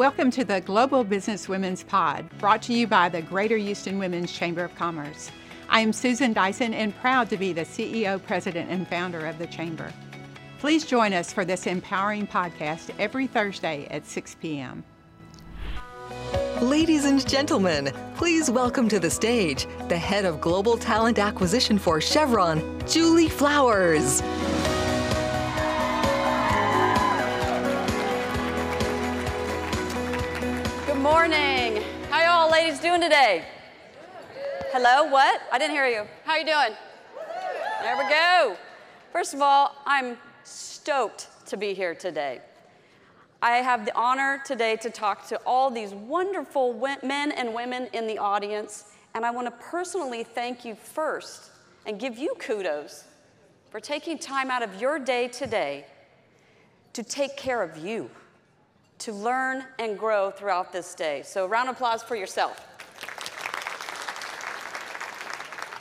Welcome to the Global Business Women's Pod, brought to you by the Greater Houston Women's Chamber of Commerce. I am Susan Dyson and proud to be the CEO, President, and founder of the Chamber. Please join us for this empowering podcast every Thursday at 6 p.m. Ladies and gentlemen, please welcome to the stage the head of global talent acquisition for Chevron, Julie Flowers. Morning. How y'all ladies doing today? Hello, what? I didn't hear you. How you doing? There we go. First of all, I'm stoked to be here today. I have the honor today to talk to all these wonderful men and women in the audience, and I want to personally thank you first and give you kudos for taking time out of your day today to take care of you to learn and grow throughout this day. So, round of applause for yourself.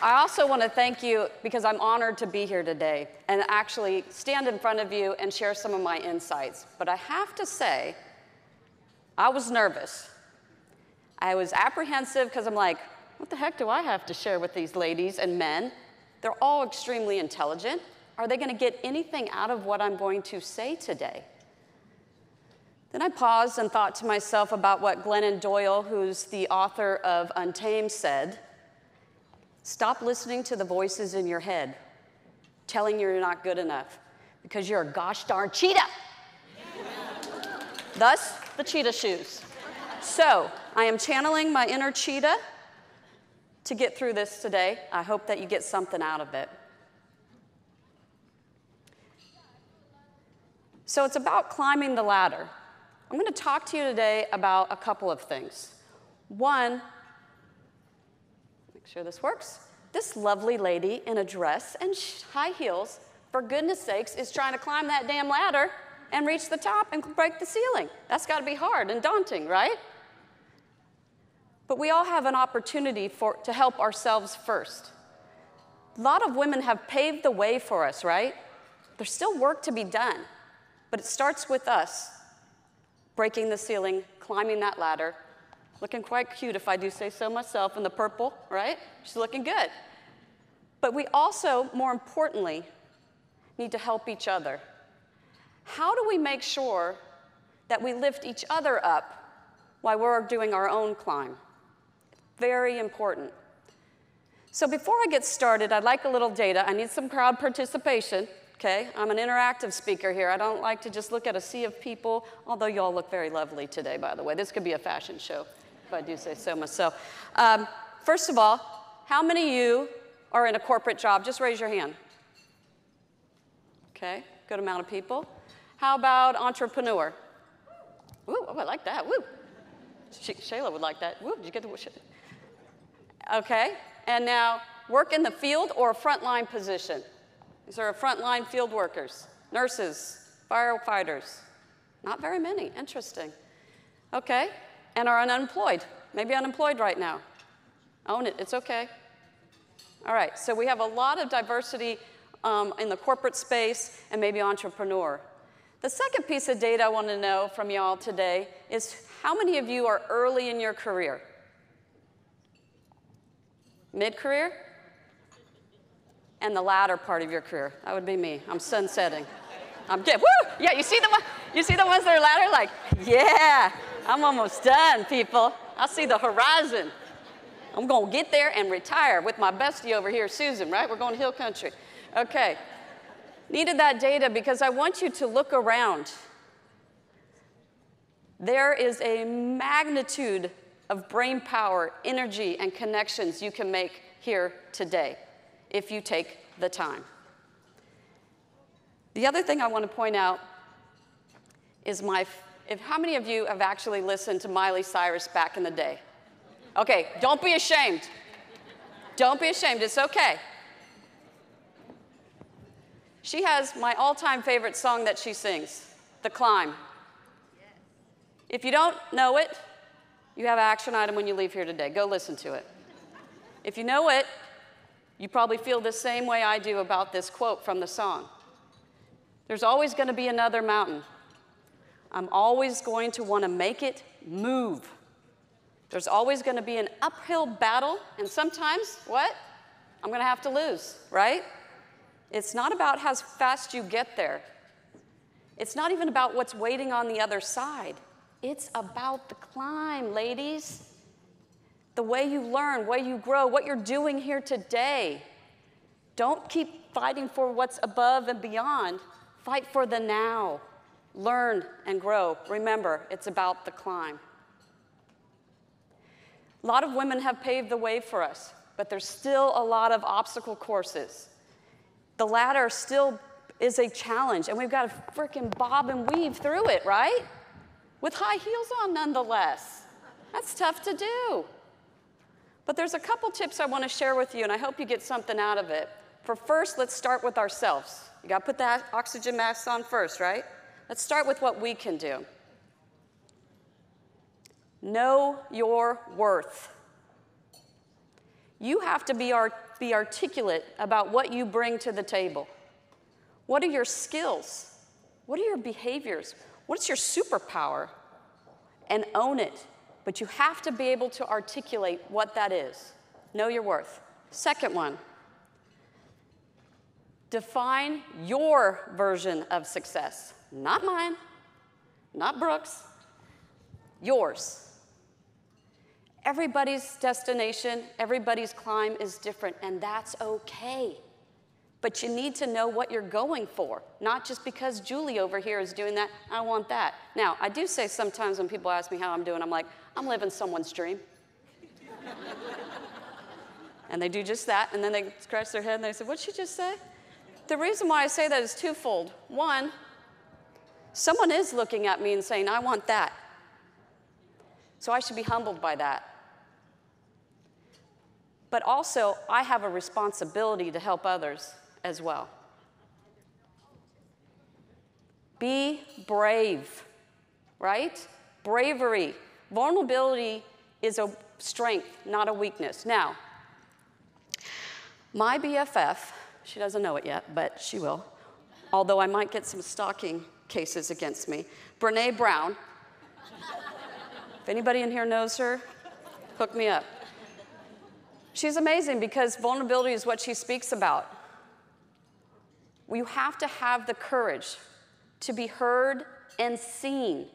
I also want to thank you because I'm honored to be here today and actually stand in front of you and share some of my insights. But I have to say, I was nervous. I was apprehensive because I'm like, what the heck do I have to share with these ladies and men? They're all extremely intelligent. Are they going to get anything out of what I'm going to say today? Then I paused and thought to myself about what Glennon Doyle, who's the author of Untamed, said Stop listening to the voices in your head telling you you're not good enough because you're a gosh darn cheetah. Thus, the cheetah shoes. So, I am channeling my inner cheetah to get through this today. I hope that you get something out of it. So, it's about climbing the ladder. I'm going to talk to you today about a couple of things. One, make sure this works. This lovely lady in a dress and high heels, for goodness sakes, is trying to climb that damn ladder and reach the top and break the ceiling. That's got to be hard and daunting, right? But we all have an opportunity for, to help ourselves first. A lot of women have paved the way for us, right? There's still work to be done, but it starts with us breaking the ceiling, climbing that ladder. Looking quite cute, if I do say so myself, in the purple, right? She's looking good. But we also, more importantly, need to help each other. How do we make sure that we lift each other up while we're doing our own climb? Very important. So before I get started, I'd like a little data. I need some crowd participation okay? I'm an interactive speaker here. I don't like to just look at a sea of people, although you all look very lovely today, by the way. This could be a fashion show, if I do say so myself. Um, first of all, how many of you are in a corporate job? Just raise your hand. Okay, good amount of people. How about entrepreneur? Woo, oh, I like that. Woo. Sh- Shayla would like that. Woo, did you get the? Okay, and now work in the field or a frontline position. These are frontline field workers, nurses, firefighters. Not very many, interesting. Okay, and are unemployed, maybe unemployed right now. Own it, it's okay. All right, so we have a lot of diversity um, in the corporate space and maybe entrepreneur. The second piece of data I want to know from y'all today is how many of you are early in your career? Mid career? And the latter part of your career. That would be me. I'm sunsetting. I'm good. Woo! Yeah, you see the one, you see the ones that are latter? Like, yeah, I'm almost done, people. I see the horizon. I'm gonna get there and retire with my bestie over here, Susan, right? We're going to Hill Country. Okay. Needed that data because I want you to look around. There is a magnitude of brain power, energy, and connections you can make here today if you take the time. The other thing I want to point out is my, if, how many of you have actually listened to Miley Cyrus back in the day? Okay, don't be ashamed. Don't be ashamed, it's okay. She has my all time favorite song that she sings, The Climb. If you don't know it, you have an action item when you leave here today. Go listen to it. If you know it, you probably feel the same way I do about this quote from the song. There's always going to be another mountain. I'm always going to want to make it move. There's always going to be an uphill battle, and sometimes, what? I'm going to have to lose, right? It's not about how fast you get there. It's not even about what's waiting on the other side. It's about the climb, ladies. The way you learn, way you grow, what you're doing here today. Don't keep fighting for what's above and beyond. Fight for the now. Learn and grow. Remember, it's about the climb. A lot of women have paved the way for us, but there's still a lot of obstacle courses. The ladder still is a challenge, and we've got to freaking bob and weave through it, right? With high heels on, nonetheless. That's tough to do. But there's a couple tips I want to share with you, and I hope you get something out of it. For first, let's start with ourselves. You got to put that oxygen mask on first, right? Let's start with what we can do. Know your worth. You have to be, art- be articulate about what you bring to the table. What are your skills? What are your behaviors? What's your superpower? And own it. But you have to be able to articulate what that is. Know your worth. Second one define your version of success, not mine, not Brooks, yours. Everybody's destination, everybody's climb is different, and that's okay. But you need to know what you're going for, not just because Julie over here is doing that, I want that. Now, I do say sometimes when people ask me how I'm doing, I'm like, I'm living someone's dream. and they do just that, and then they scratch their head and they say, What'd she just say? The reason why I say that is twofold. One, someone is looking at me and saying, I want that. So I should be humbled by that. But also, I have a responsibility to help others as well. Be brave, right? Bravery. Vulnerability is a strength, not a weakness. Now, my BFF, she doesn't know it yet, but she will, although I might get some stalking cases against me, Brene Brown, if anybody in here knows her, hook me up. She's amazing because vulnerability is what she speaks about. You have to have the courage to be heard and seen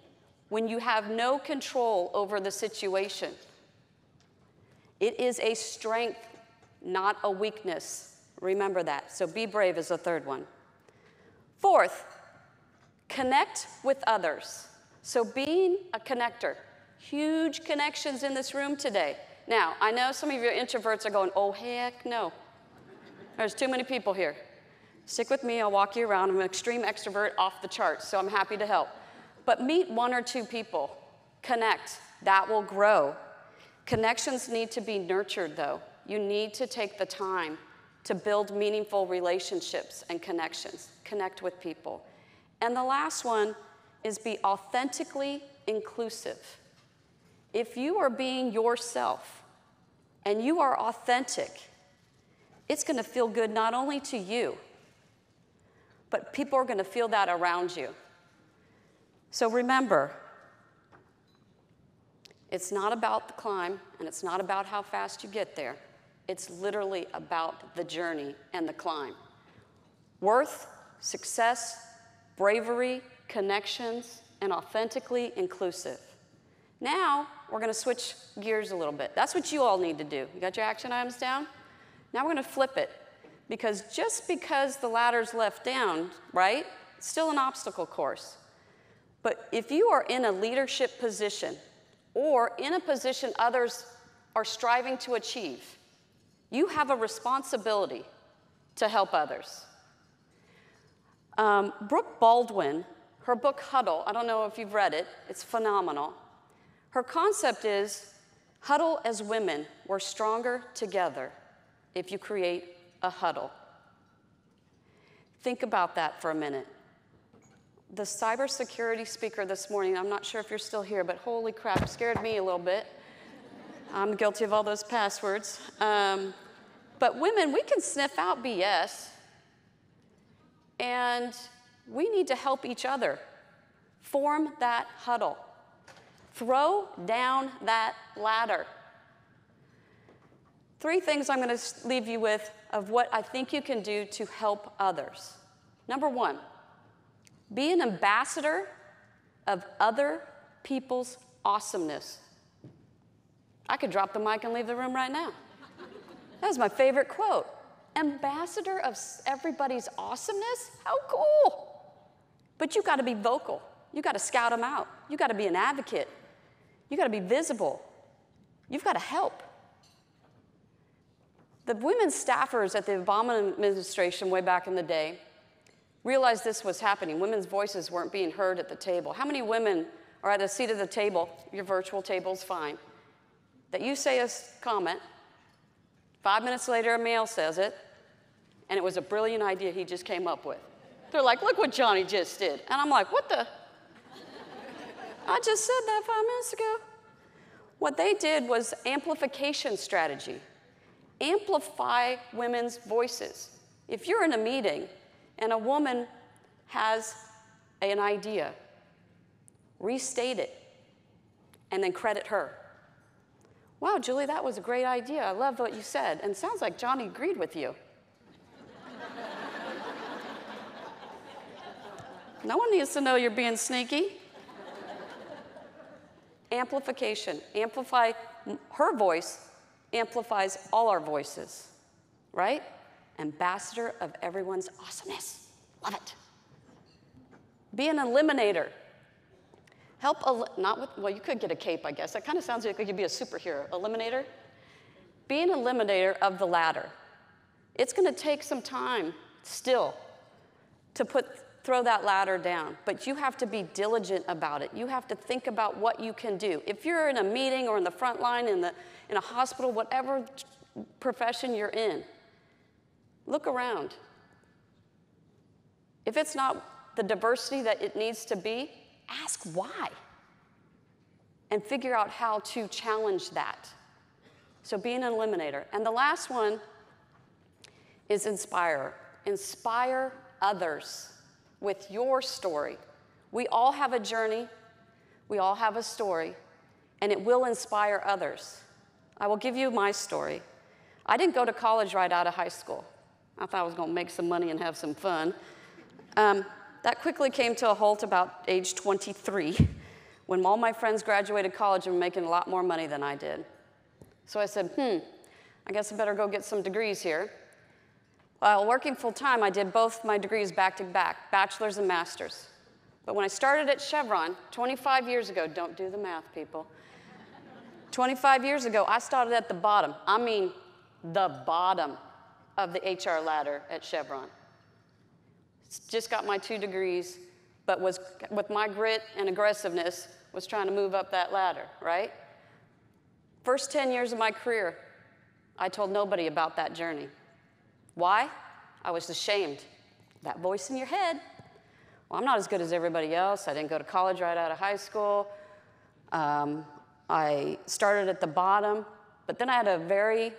when you have no control over the situation. It is a strength, not a weakness. Remember that. So be brave is the third one. Fourth, connect with others. So being a connector. Huge connections in this room today. Now, I know some of you introverts are going, oh, heck no. There's too many people here. Stick with me, I'll walk you around. I'm an extreme extrovert off the charts, so I'm happy to help. But meet one or two people, connect, that will grow. Connections need to be nurtured, though. You need to take the time to build meaningful relationships and connections, connect with people. And the last one is be authentically inclusive. If you are being yourself and you are authentic, it's to feel good not only to you, but people are to feel that around you. So remember, it's not about the climb and it's not about how fast you get there. It's literally about the journey and the climb. Worth, success, bravery, connections, and authentically inclusive. Now, we're going to switch gears a little bit. That's what you all need to do. You got your action items down? Now we're going to flip it. Because just because the ladder's left down, right, it's still an obstacle course. But if you are in a leadership position or in a position others are striving to achieve, you have a responsibility to help others. Um, Brooke Baldwin, her book Huddle, I don't know if you've read it, it's phenomenal. Her concept is huddle as women, we're stronger together if you create a huddle. Think about that for a minute. The cybersecurity speaker this morning, I'm not sure if you're still here, but holy crap, scared me a little bit. I'm guilty of all those passwords. Um, but women, we can sniff out BS, and we need to help each other form that huddle. Throw down that ladder. Three things I'm going to leave you with of what I think you can do to help others. Number one, be an ambassador of other people's awesomeness. I could drop the mic and leave the room right now. That was my favorite quote. Ambassador of everybody's awesomeness? How cool! But you got to be vocal. You got to scout them out. You got to be an advocate. You got to be visible. You've got to help. The women staffers at the Obama administration way back in the day realized this was happening. Women's voices weren't being heard at the table. How many women are at a seat at the table? Your virtual table's fine. That you say a comment, five minutes later, a male says it, and it was a brilliant idea he just came up with. They're like, look what Johnny just did. And I'm like, what the? I just said that five minutes ago. What they did was amplification strategy. Amplify women's voices. If you're in a meeting and a woman has an idea, restate it and then credit her. Wow, Julie, that was a great idea. I love what you said. And sounds like Johnny agreed with you. no one needs to know you're being sneaky. Amplification. Amplify her voice, amplifies all our voices, right? Ambassador of everyone's awesomeness. Love it. Be an eliminator. Help, el- not with, well, you could get a cape, I guess. That kind of sounds like you could be a superhero. Eliminator? Be an eliminator of the ladder. It's going to take some time still to put throw that ladder down. But you have to be diligent about it. You have to think about what you can do. If you're in a meeting or in the front line, in, the, in a hospital, whatever profession you're in, look around. If it's not the diversity that it needs to be, ask why. And figure out how to challenge that. So be an eliminator. And the last one is inspire. Inspire others with your story. We all have a journey, we all have a story, and it will inspire others. I will give you my story. I didn't go to college right out of high school. I thought I was going to make some money and have some fun. Um, that quickly came to a halt about age 23 when all my friends graduated college and were making a lot more money than I did. So I said, hmm, I guess I better go get some degrees here. While working full time, I did both my degrees back to back, bachelor's and master's. But when I started at Chevron 25 years ago, don't do the math, people. 25 years ago, I started at the bottom. I mean, the bottom of the HR ladder at Chevron. Just got my two degrees, but was with my grit and aggressiveness was trying to move up that ladder, right? First 10 years of my career, I told nobody about that journey. Why? I was ashamed. That voice in your head. Well, I'm not as good as everybody else. I didn't go to college right out of high school. Um, I started at the bottom, but then I had a very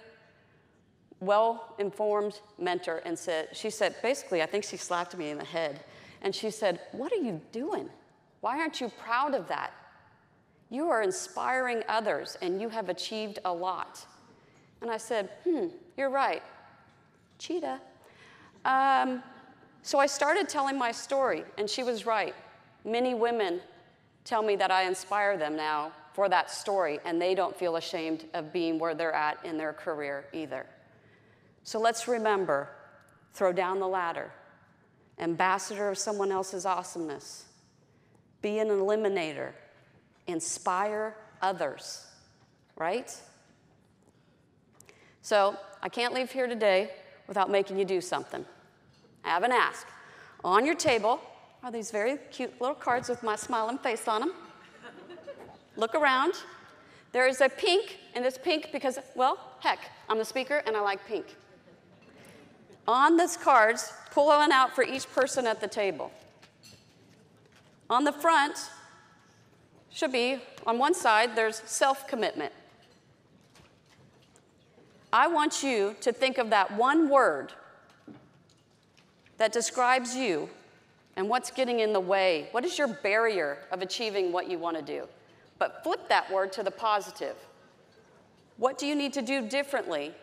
well informed mentor and said, she said, basically, I think she slapped me in the head. And she said, What are you doing? Why aren't you proud of that? You are inspiring others and you have achieved a lot. And I said, Hmm, you're right cheetah. Um, so I started telling my story, and she was right. Many women tell me that I inspire them now for that story, and they don't feel ashamed of being where they're at in their career either. So let's remember throw down the ladder, ambassador of someone else's awesomeness, be an eliminator, inspire others, right? So I can't leave here today without making you do something. I have an ask. On your table are these very cute little cards with my smiling face on them. Look around. There is a pink, and it's pink because, well, heck, I'm the speaker and I like pink. On these cards, pull one out for each person at the table. On the front, should be, on one side, there's self commitment. I want you to think of that one word that describes you and what's getting in the way. What is your barrier of achieving what you want to do? but flip that word to the positive. What do you need to do differently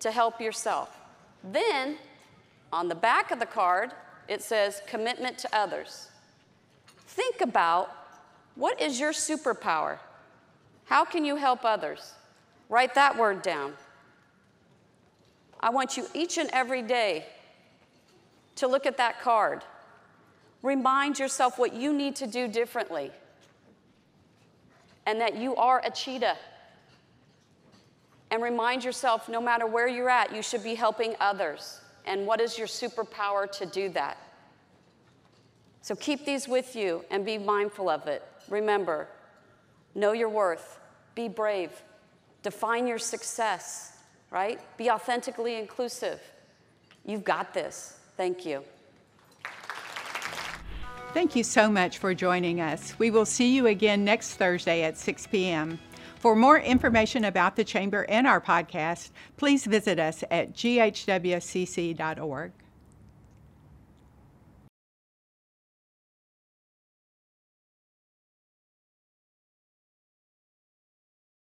to help yourself? Then, on the back of the card, it says commitment to others. Think about what is your superpower? How can you help others? Write that word down. I want you each and every day to look at that card. Remind yourself what you need to do differently and that you are a cheetah. And remind yourself no matter where you're at, you should be helping others. And what is your superpower to do that? So keep these with you and be mindful of it. Remember, know your worth, be brave, define your success, right? Be authentically inclusive. You've got this. Thank you. Thank you so much for joining us. We will see you again next Thursday at 6 p.m. For more information about the Chamber and our podcast, please visit us at ghwcc.org.